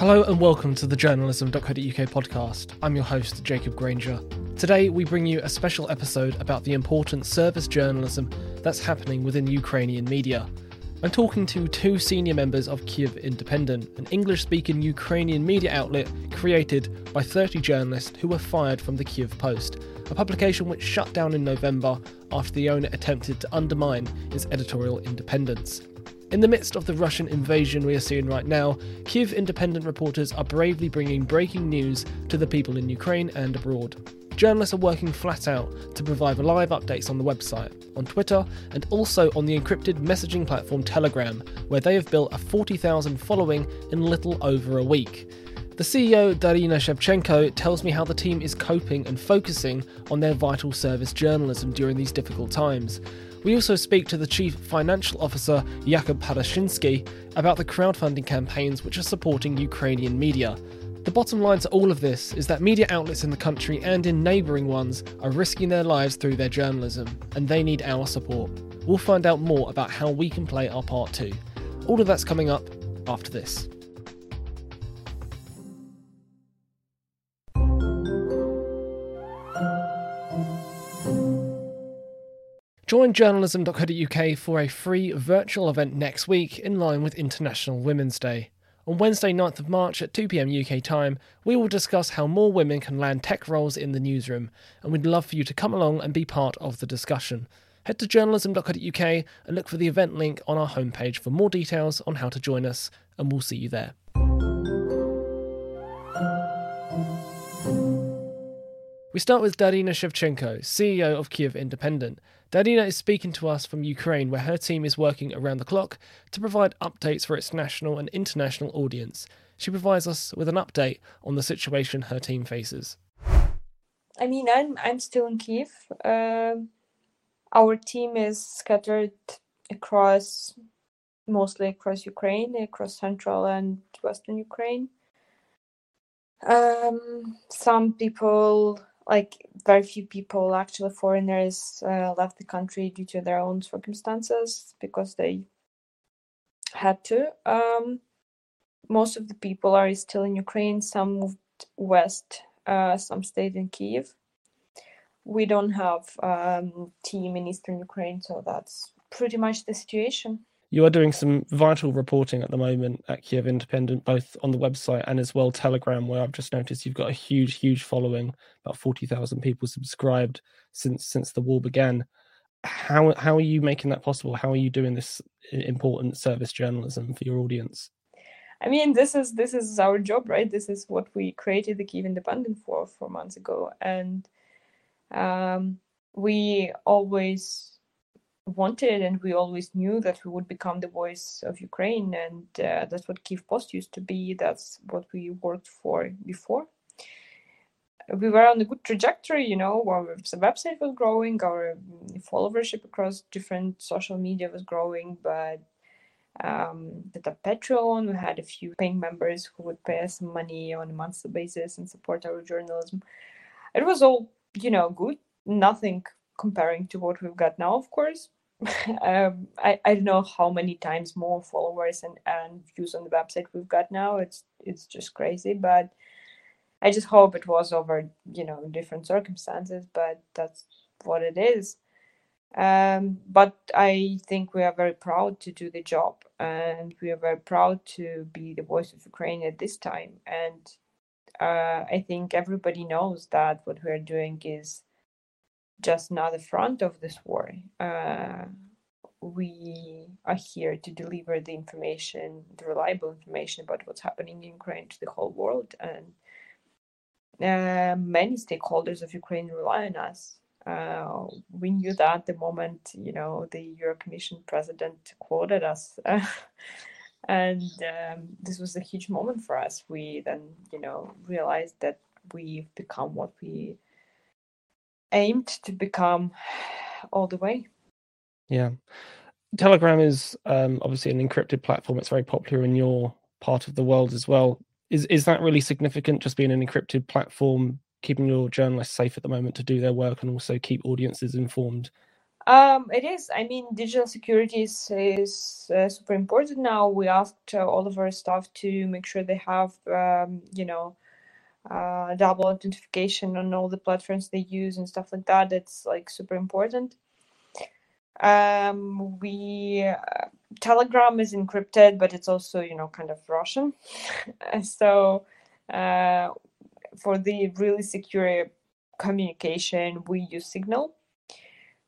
Hello and welcome to the journalism.co.uk podcast. I'm your host, Jacob Granger. Today, we bring you a special episode about the important service journalism that's happening within Ukrainian media. I'm talking to two senior members of Kyiv Independent, an English speaking Ukrainian media outlet created by 30 journalists who were fired from the Kyiv Post, a publication which shut down in November after the owner attempted to undermine its editorial independence. In the midst of the Russian invasion we are seeing right now, Kyiv independent reporters are bravely bringing breaking news to the people in Ukraine and abroad. Journalists are working flat out to provide live updates on the website, on Twitter, and also on the encrypted messaging platform Telegram, where they have built a 40,000 following in little over a week. The CEO, Darina Shevchenko, tells me how the team is coping and focusing on their vital service journalism during these difficult times. We also speak to the Chief Financial Officer, Jakub Parusinski, about the crowdfunding campaigns which are supporting Ukrainian media. The bottom line to all of this is that media outlets in the country and in neighbouring ones are risking their lives through their journalism, and they need our support. We'll find out more about how we can play our part too. All of that's coming up after this. Join journalism.co.uk for a free virtual event next week in line with International Women's Day. On Wednesday, 9th of March at 2pm UK time, we will discuss how more women can land tech roles in the newsroom, and we'd love for you to come along and be part of the discussion. Head to journalism.co.uk and look for the event link on our homepage for more details on how to join us, and we'll see you there. We start with Darina Shevchenko, CEO of Kyiv Independent. Darina is speaking to us from Ukraine, where her team is working around the clock to provide updates for its national and international audience. She provides us with an update on the situation her team faces. I mean, I'm I'm still in Kiev. Uh, our team is scattered across, mostly across Ukraine, across central and western Ukraine. Um, some people like very few people actually foreigners uh, left the country due to their own circumstances because they had to. Um, most of the people are still in ukraine. Some moved west uh, some stayed in kiev we don't have um, team in eastern ukraine so that's pretty much the situation you are doing some vital reporting at the moment at Kiev Independent, both on the website and as well Telegram, where I've just noticed you've got a huge, huge following, about forty thousand people subscribed since since the war began. How how are you making that possible? How are you doing this important service journalism for your audience? I mean, this is this is our job, right? This is what we created the Kiev Independent for four months ago, and um, we always wanted and we always knew that we would become the voice of ukraine and uh, that's what kiev post used to be. That's what we worked for before. We were on a good trajectory you know our website was growing our followership across different social media was growing but um, the patreon we had a few paying members who would pay us money on a monthly basis and support our journalism. It was all you know good. Nothing comparing to what we've got now of course um, I, I don't know how many times more followers and, and views on the website we've got now. It's it's just crazy, but I just hope it was over you know different circumstances. But that's what it is. Um, but I think we are very proud to do the job, and we are very proud to be the voice of Ukraine at this time. And uh, I think everybody knows that what we are doing is just not the front of this war. Uh, we are here to deliver the information, the reliable information about what's happening in Ukraine to the whole world. And uh, many stakeholders of Ukraine rely on us. Uh, we knew that the moment, you know, the Euro Commission president quoted us. and um, this was a huge moment for us. We then, you know, realized that we've become what we aimed to become all the way. Yeah. Telegram is um, obviously an encrypted platform. It's very popular in your part of the world as well. Is is that really significant? Just being an encrypted platform, keeping your journalists safe at the moment to do their work, and also keep audiences informed. Um, it is. I mean, digital security is, is uh, super important now. We asked uh, all of our staff to make sure they have, um, you know, uh, double authentication on all the platforms they use and stuff like that. It's like super important. Um, we uh, Telegram is encrypted, but it's also you know kind of Russian. so uh, for the really secure communication, we use Signal.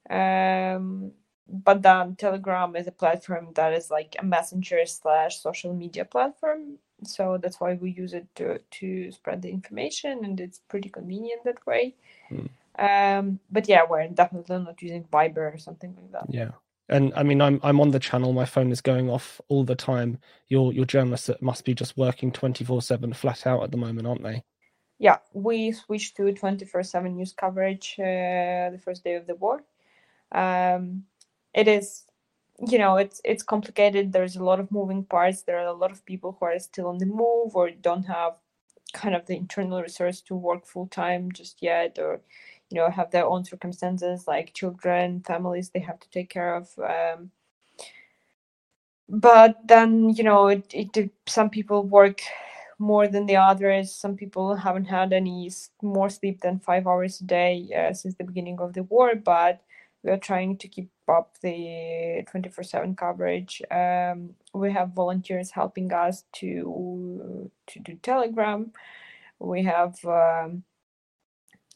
Um, but then Telegram is a platform that is like a messenger slash social media platform. So that's why we use it to, to spread the information, and it's pretty convenient that way. Hmm. Um, but yeah, we're definitely not using Viber or something like that. Yeah. And I mean, I'm I'm on the channel. My phone is going off all the time. Your your journalists must be just working twenty four seven, flat out at the moment, aren't they? Yeah, we switched to twenty four seven news coverage uh, the first day of the war. Um, it is, you know, it's it's complicated. There's a lot of moving parts. There are a lot of people who are still on the move or don't have kind of the internal resource to work full time just yet, or you know have their own circumstances like children families they have to take care of um, but then you know it, it some people work more than the others some people haven't had any more sleep than five hours a day uh, since the beginning of the war but we are trying to keep up the 24/7 coverage. Um, we have volunteers helping us to to do Telegram. We have um,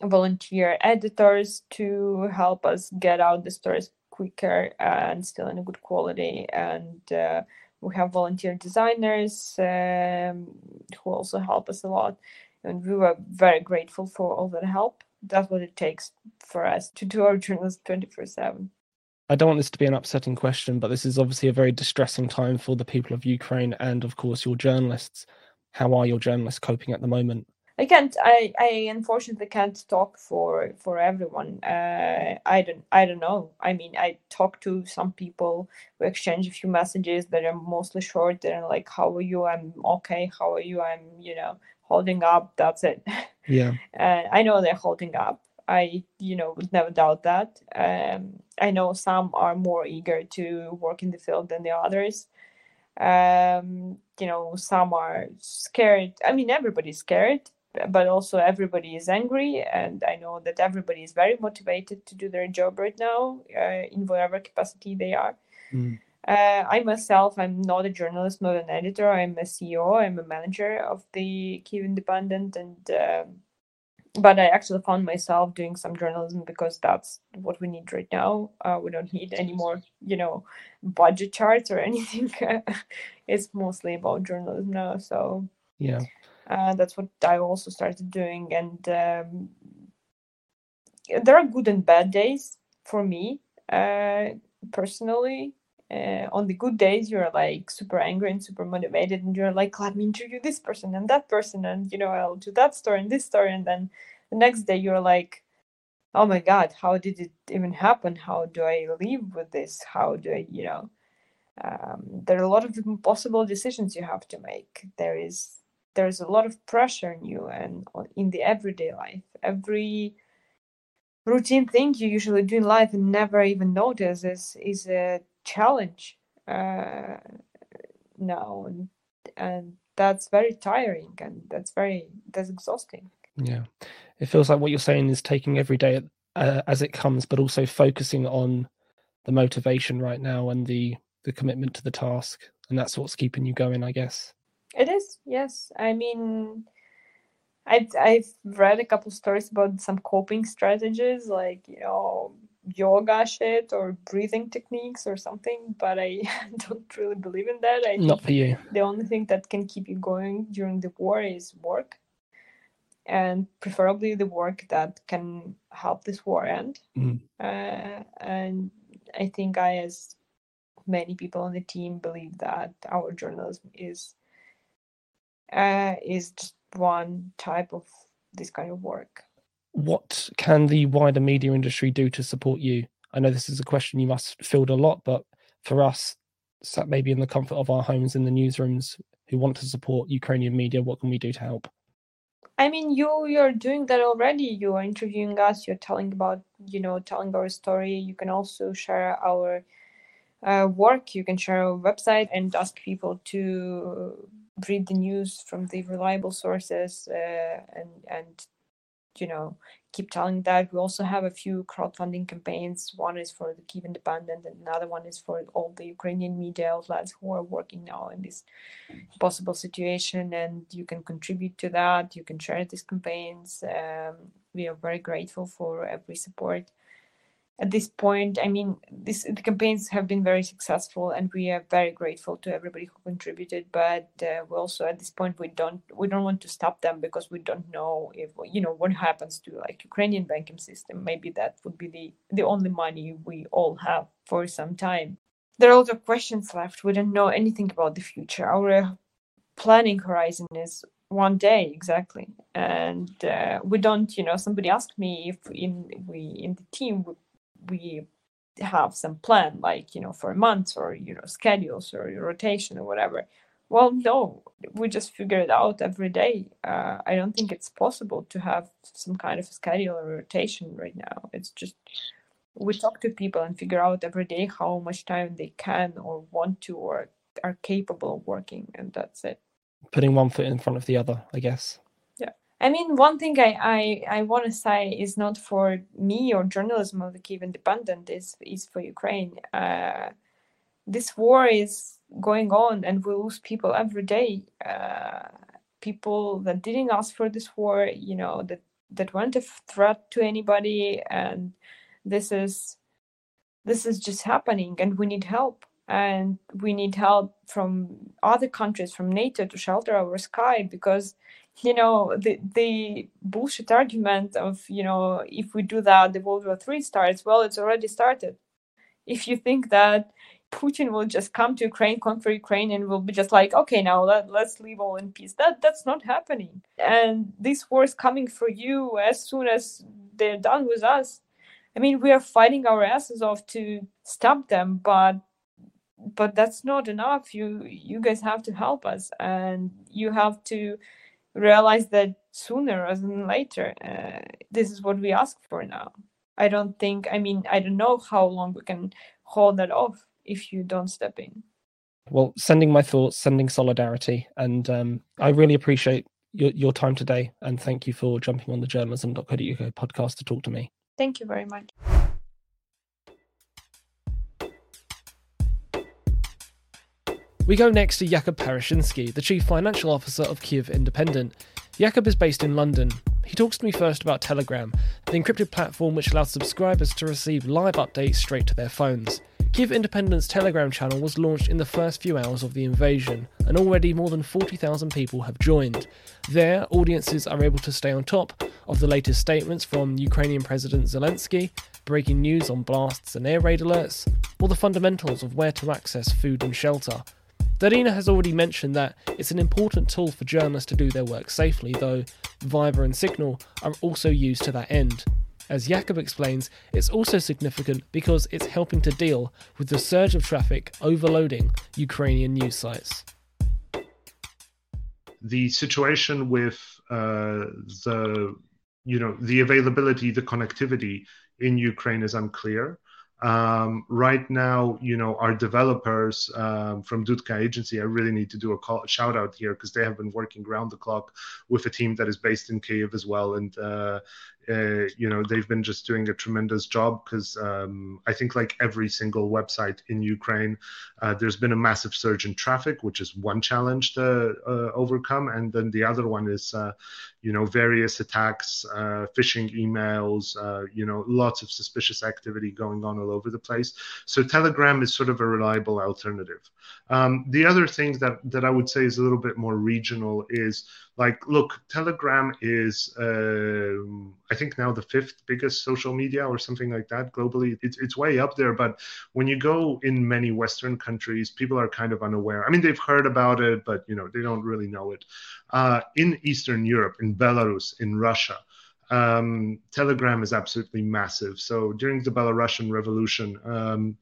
volunteer editors to help us get out the stories quicker and still in a good quality and uh, we have volunteer designers um, who also help us a lot and we were very grateful for all that help that's what it takes for us to do our journalism 24 7 I don't want this to be an upsetting question, but this is obviously a very distressing time for the people of Ukraine and, of course, your journalists. How are your journalists coping at the moment? I can't. I, I unfortunately can't talk for for everyone. Uh, I don't. I don't know. I mean, I talk to some people. We exchange a few messages that are mostly short. They're like, "How are you? I'm okay. How are you? I'm you know holding up." That's it. Yeah. uh, I know they're holding up. I you know would never doubt that. Um, I know some are more eager to work in the field than the others. Um, you know, some are scared. I mean, everybody's scared but also everybody is angry and i know that everybody is very motivated to do their job right now uh, in whatever capacity they are mm. Uh, i myself i'm not a journalist not an editor. I'm a ceo i'm a manager of the kiev independent and uh, but i actually found myself doing some journalism because that's what we need right now. Uh, we don't need any more you know budget charts or anything. It's mostly about journalism now so yeah. uh, that's what I also started doing, and um, there are good and bad days for me uh, personally. Uh, on the good days, you're like super angry and super motivated, and you're like, "Let me interview this person and that person, and you know, I'll do that story and this story." And then the next day, you're like, "Oh my God, how did it even happen? How do I live with this? How do I, you know?" Um, there are a lot of impossible decisions you have to make. There is there's a lot of pressure on you and in the everyday life every routine thing you usually do in life and never even notice is is a challenge uh, now and, and that's very tiring and that's very that's exhausting. Yeah. It feels like what you're saying is taking every day uh, as it comes but also focusing on the motivation right now and the the commitment to the task and that's what's keeping you going i guess. It is, yes. I mean, I've I've read a couple stories about some coping strategies, like you know, yoga shit or breathing techniques or something. But I don't really believe in that. I not for you. The only thing that can keep you going during the war is work, and preferably the work that can help this war end. Mm. Uh, and I think I, as many people on the team, believe that our journalism is uh, is just one type of this kind of work. What can the wider media industry do to support you? I know this is a question you must field a lot, but for us, sat maybe in the comfort of our homes in the newsrooms who want to support Ukrainian media, what can we do to help? I mean, you you're doing that already. You are interviewing us. You're telling about you know telling our story. You can also share our uh, work. You can share our website and ask people to read the news from the reliable sources uh, and and you know keep telling that. We also have a few crowdfunding campaigns. One is for the kiev independent and another one is for all the ukrainian media outlets who are working now in this possible situation and you can contribute to that. You can share these campaigns. Um, we are very grateful for every support at this point i mean this the campaigns have been very successful and we are very grateful to everybody who contributed but uh, we also at this point we don't we don't want to stop them because we don't know if you know what happens to like ukrainian banking system. Maybe that would be the the only money we all have for some time. There are a lot of questions left. We don't know anything about the future. Our planning horizon is one day exactly. And uh, we don't you know somebody asked me if in we in the team would we have some plan like you know for months or you know schedules or rotation or whatever. Well no we just figure it out every day. Uh, i don't think it's possible to have some kind of schedule or rotation right now. It's just we talk to people and figure out every day how much time they can or want to or are capable of working and that's it. Putting one foot in front of the other i guess I mean, one thing I, I, I want to say is not for me or journalism of the Kiev Independent, is, is for Ukraine. Uh, this war is going on and we lose people every day. Uh, people that didn't ask for this war, you know, that, that weren't a threat to anybody. And this is, this is just happening and we need help. And we need help from other countries, from NATO to shelter our sky because you know the the bullshit argument of you know if we do that the world war three starts well it's already started. If you think that putin will just come to ukraine conquer ukraine and will be just like okay now let, let's leave all in peace that that's not happening. And this war is coming for you as soon as they're done with us. I mean we are fighting our asses off to stop them but but that's not enough you you guys have to help us and you have to realize that sooner rather than later. Uh, this is what we ask for now. I don't think, I mean, I don't know how long we can hold that off if you don't step in. Well, sending my thoughts, sending solidarity. And um, I really appreciate your, your time today. And thank you for jumping on the journalism.co.uk podcast to talk to me. Thank you very much. We go next to Jakub Parusinski, the Chief Financial Officer of Kiev Independent. Jakub is based in London. He talks to me first about Telegram, the encrypted platform which allows subscribers to receive live updates straight to their phones. Kiev Independent's Telegram channel was launched in the first few hours of the invasion, and already more than 40,000 people have joined. There, audiences are able to stay on top of the latest statements from Ukrainian President Zelensky, breaking news on blasts and air raid alerts, or the fundamentals of where to access food and shelter. Darina has already mentioned that it's an important tool for journalists to do their work safely, though Viber and Signal are also used to that end. As Jakub explains, it's also significant because it's helping to deal with the surge of traffic overloading Ukrainian news sites. The situation with uh, the you know the availability, the connectivity in Ukraine is unclear. Um, right now, you know, our developers um, from Dudka Agency, I really need to do a call, shout out here because they have been working round the clock with a team that is based in Kiev as well. And uh, uh, you know they've been just doing a tremendous job because um, I think like every single website in Ukraine, uh, there's been a massive surge in traffic, which is one challenge to uh, overcome, and then the other one is uh, you know various attacks, uh, phishing emails, you know lots of suspicious activity going on all over the place. So Telegram is sort of a reliable alternative. Um, the other thing that that I would say is a little bit more regional is like look telegram is uh, i think now the fifth biggest social media or something like that globally it's, it's way up there but when you go in many western countries people are kind of unaware i mean they've heard about it but you know they don't really know it uh, in eastern europe in belarus in russia um, Telegram is absolutely massive. So during the Belarusian Revolution, um,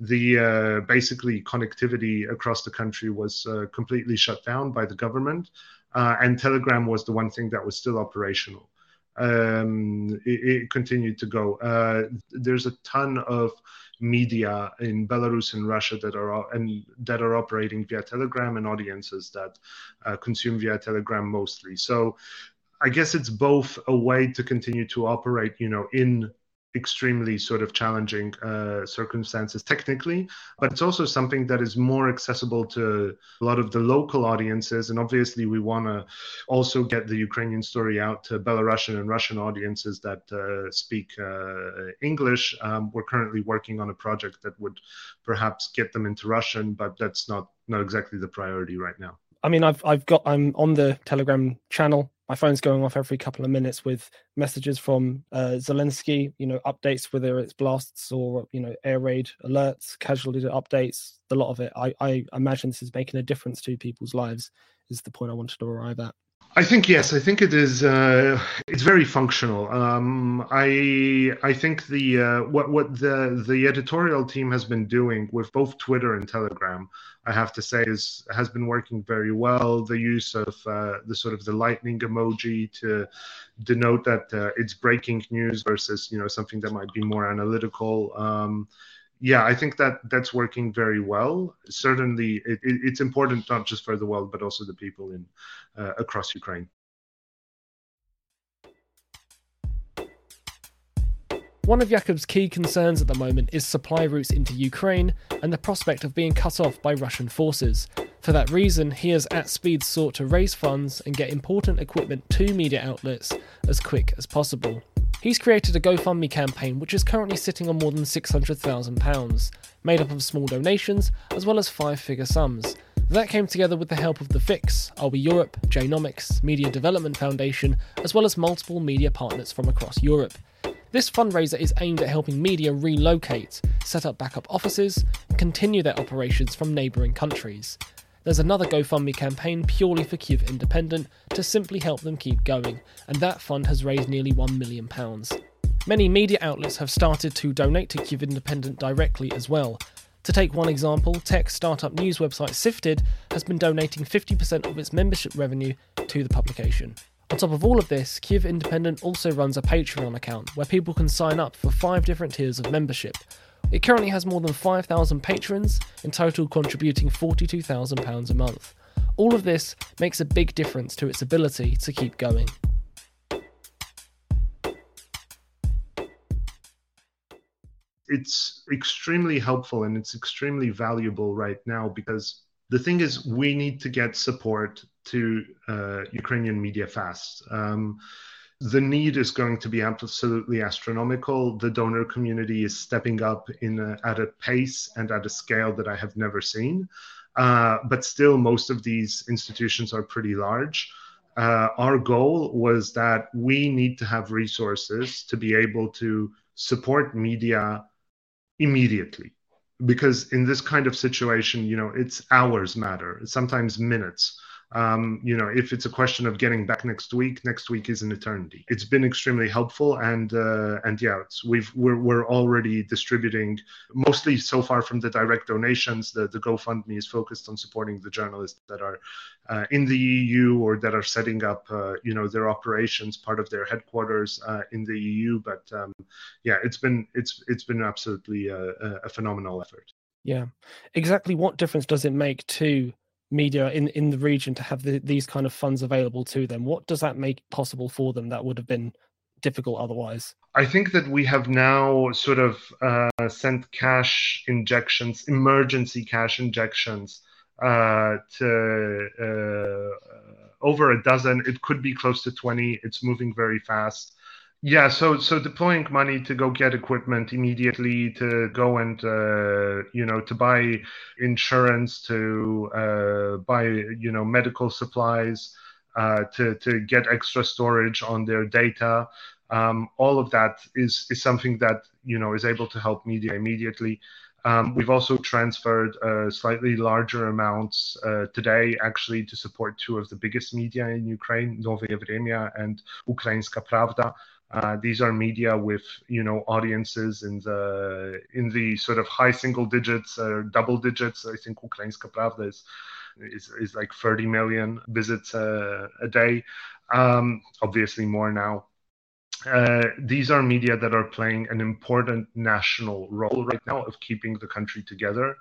the uh, basically connectivity across the country was uh, completely shut down by the government, uh, and Telegram was the one thing that was still operational. Um, it, it, continued to go. Uh, there's a ton of media in Belarus and Russia that are and that are operating via Telegram and audiences that uh, consume via Telegram mostly. So I guess it's both a way to continue to operate, you know, in extremely sort of challenging uh, circumstances technically, but it's also something that is more accessible to a lot of the local audiences. And obviously, we want to also get the Ukrainian story out to Belarusian and Russian audiences that uh, speak uh, English. Um, we're currently working on a project that would perhaps get them into Russian, but that's not not exactly the priority right now. I mean, I've I've got I'm on the Telegram channel my phone's going off every couple of minutes with messages from uh, Zelensky, you know, updates, whether it's blasts or, you know, air raid alerts, casualty updates, a lot of it. I, I imagine this is making a difference to people's lives, is the point I wanted to arrive at. I think yes. I think it is. Uh, it's very functional. Um, I I think the uh, what what the the editorial team has been doing with both Twitter and Telegram, I have to say, is has been working very well. The use of uh, the sort of the lightning emoji to denote that uh, it's breaking news versus you know something that might be more analytical. Um, yeah, I think that that's working very well. Certainly, it, it, it's important not just for the world, but also the people in uh, across Ukraine. One of Jakub's key concerns at the moment is supply routes into Ukraine and the prospect of being cut off by Russian forces. For that reason, he has at speed sought to raise funds and get important equipment to media outlets as quick as possible. He's created a GoFundMe campaign which is currently sitting on more than £600,000, made up of small donations as well as five figure sums. That came together with the help of The Fix, Are We Europe, Jnomics, Media Development Foundation, as well as multiple media partners from across Europe. This fundraiser is aimed at helping media relocate, set up backup offices, and continue their operations from neighbouring countries. There's another GoFundMe campaign purely for Kyiv Independent to simply help them keep going, and that fund has raised nearly £1 million. Many media outlets have started to donate to Kyiv Independent directly as well. To take one example, tech startup news website Sifted has been donating 50% of its membership revenue to the publication. On top of all of this, Kyiv Independent also runs a Patreon account where people can sign up for five different tiers of membership, it currently has more than 5,000 patrons, in total contributing £42,000 a month. All of this makes a big difference to its ability to keep going. It's extremely helpful and it's extremely valuable right now because the thing is, we need to get support to uh, Ukrainian media fast. Um, the need is going to be absolutely astronomical. The donor community is stepping up in a, at a pace and at a scale that I have never seen. Uh, but still, most of these institutions are pretty large. Uh, our goal was that we need to have resources to be able to support media immediately because in this kind of situation you know it's hours matter sometimes minutes um, you know, if it's a question of getting back next week, next week is an eternity. It's been extremely helpful, and uh, and yeah, we've we're we're already distributing mostly so far from the direct donations. The the GoFundMe is focused on supporting the journalists that are uh, in the EU or that are setting up, uh, you know, their operations, part of their headquarters uh, in the EU. But um, yeah, it's been it's it's been absolutely a, a phenomenal effort. Yeah, exactly. What difference does it make to media in in the region to have the, these kind of funds available to them. What does that make possible for them that would have been difficult otherwise? I think that we have now sort of uh, sent cash injections emergency cash injections uh, to uh, over a dozen. It could be close to 20 it's moving very fast yeah, so so deploying money to go get equipment immediately, to go and uh, you know to buy insurance, to uh, buy you know medical supplies, uh, to to get extra storage on their data. Um, all of that is is something that you know is able to help media immediately. Um, we've also transferred uh, slightly larger amounts uh, today, actually, to support two of the biggest media in Ukraine, Nowe Vremya and Ukrainska Pravda. Uh, these are media with you know audiences in the in the sort of high single digits or double digits. I think Ukrainska Pravda is is, is like 30 million visits uh, a day. Um, obviously more now. Uh, these are media that are playing an important national role right now of keeping the country together.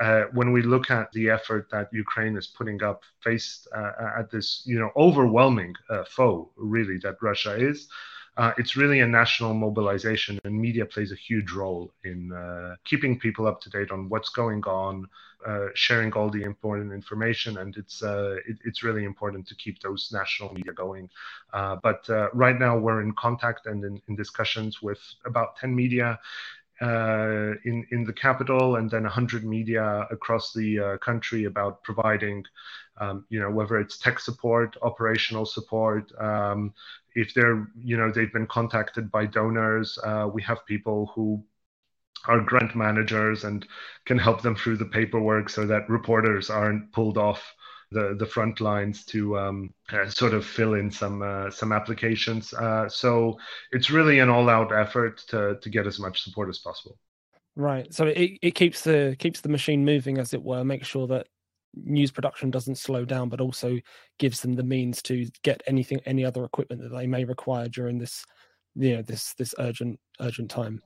Uh, when we look at the effort that Ukraine is putting up faced uh, at this, you know, overwhelming uh, foe, really, that Russia is, uh, it's really a national mobilization, and media plays a huge role in uh, keeping people up to date on what's going on, uh, sharing all the important information, and it's uh, it, it's really important to keep those national media going. Uh, but uh, right now, we're in contact and in, in discussions with about 10 media uh, in in the capital and then 100 media across the uh, country about providing um, you know whether it's tech support operational support um, if they're you know they've been contacted by donors uh, we have people who are grant managers and can help them through the paperwork so that reporters aren't pulled off the the front lines to um, uh, sort of fill in some uh, some applications. Uh, so it's really an all out effort to to get as much support as possible. Right. So it, it keeps the keeps the machine moving, as it were. Make sure that news production doesn't slow down, but also gives them the means to get anything, any other equipment that they may require during this, you know, this this urgent urgent time.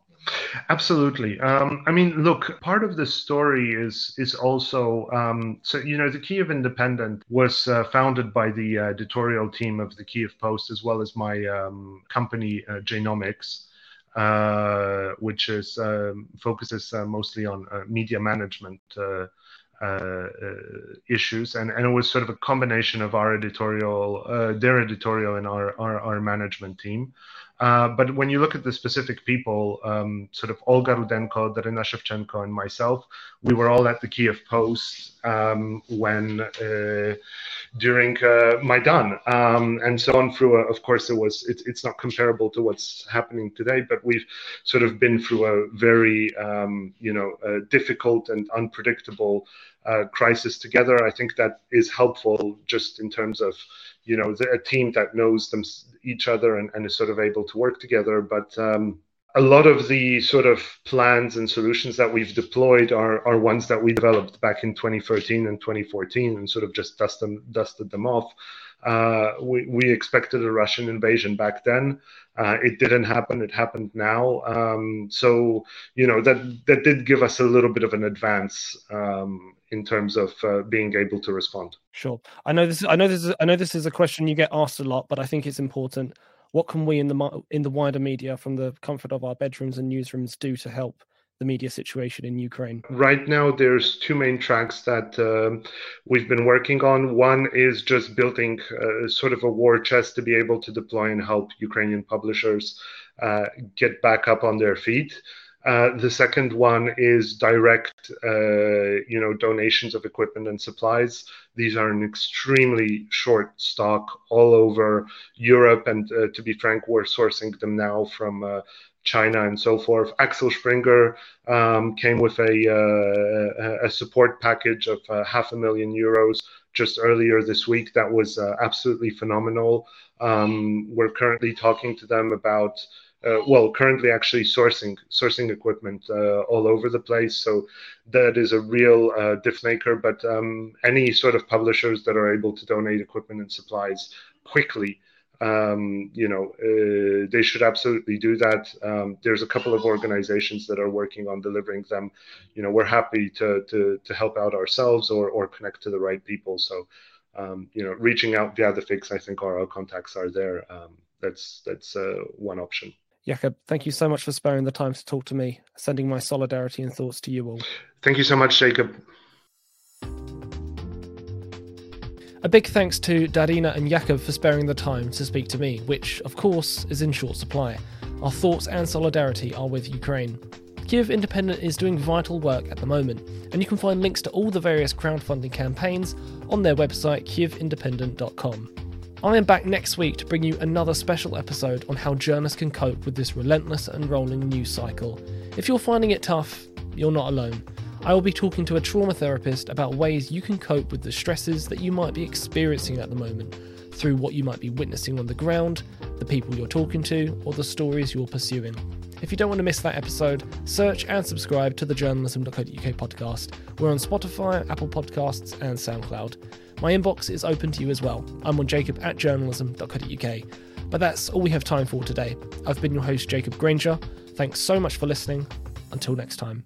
Absolutely. Um, I mean, look, part of the story is is also um, so you know the Kiev Independent was uh, founded by the editorial team of the Kiev Post as well as my um, company uh, Jnomics. Uh, which is um, focuses uh, mostly on uh, media management uh, uh, issues, and, and it was sort of a combination of our editorial, uh, their editorial, and our our, our management team. Uh, but when you look at the specific people, um, sort of Olga Rudenko, Darina Shevchenko, and myself, we were all at the Kiev Post um, when uh, during uh, Maidan um, and so on. Through, a, of course, it was it, it's not comparable to what's happening today, but we've sort of been through a very um, you know difficult and unpredictable uh, crisis together. I think that is helpful just in terms of you know a team that knows them each other and, and is sort of able to work together. But um, a lot of the sort of plans and solutions that we've deployed are, are ones that we developed back in 2013 and 2014 and sort of just dust them, dusted them off. Uh, we, we expected a Russian invasion back then. Uh, it didn't happen. It happened now. Um, so you know that that did give us a little bit of an advance um, in terms of uh, being able to respond. Sure. I know this. I know this. Is, I know this is a question you get asked a lot, but I think it's important. What can we in the in the wider media, from the comfort of our bedrooms and newsrooms, do to help the media situation in Ukraine? Right now, there's two main tracks that um, we've been working on. One is just building uh, sort of a war chest to be able to deploy and help Ukrainian publishers uh, get back up on their feet. Uh, the second one is direct, uh, you know, donations of equipment and supplies. These are in extremely short stock all over Europe, and uh, to be frank, we're sourcing them now from uh, China and so forth. Axel Springer um, came with a, uh, a support package of half a million euros just earlier this week. That was absolutely phenomenal. Um, we're currently talking to them about. Uh, well, currently actually sourcing sourcing equipment uh, all over the place. So that is a real uh, diff maker. But um, any sort of publishers that are able to donate equipment and supplies quickly um, you know, uh, they should absolutely do that. Um, there's a couple of organizations that are working on delivering them. You know, we're happy to to, to help out ourselves or or connect to the right people. So, um, you know, reaching out via the fix, I think our, our contacts are there. Um, that's that's uh, one option. Jakob, thank you so much for sparing the time to talk to me. Sending my solidarity and thoughts to you all. Thank you so much, Jacob. A big thanks to Darina and Jakob for sparing the time to speak to me, which, of course, is in short supply. Our thoughts and solidarity are with Ukraine. Kiev Independent is doing vital work at the moment, and you can find links to all the various crowdfunding campaigns on their website, kievindependent.com. I am back next week to bring you another special episode on how journalists can cope with this relentless and rolling news cycle. If you're finding it tough, you're not alone. I will be talking to a trauma therapist about ways you can cope with the stresses that you might be experiencing at the moment through what you might be witnessing on the ground, the people you're talking to, or the stories you're pursuing. If you don't want to miss that episode, search and subscribe to the journalism.co.uk podcast. We're on Spotify, Apple Podcasts, and SoundCloud. My inbox is open to you as well. I'm on jacob at journalism.co.uk. But that's all we have time for today. I've been your host, Jacob Granger. Thanks so much for listening. Until next time.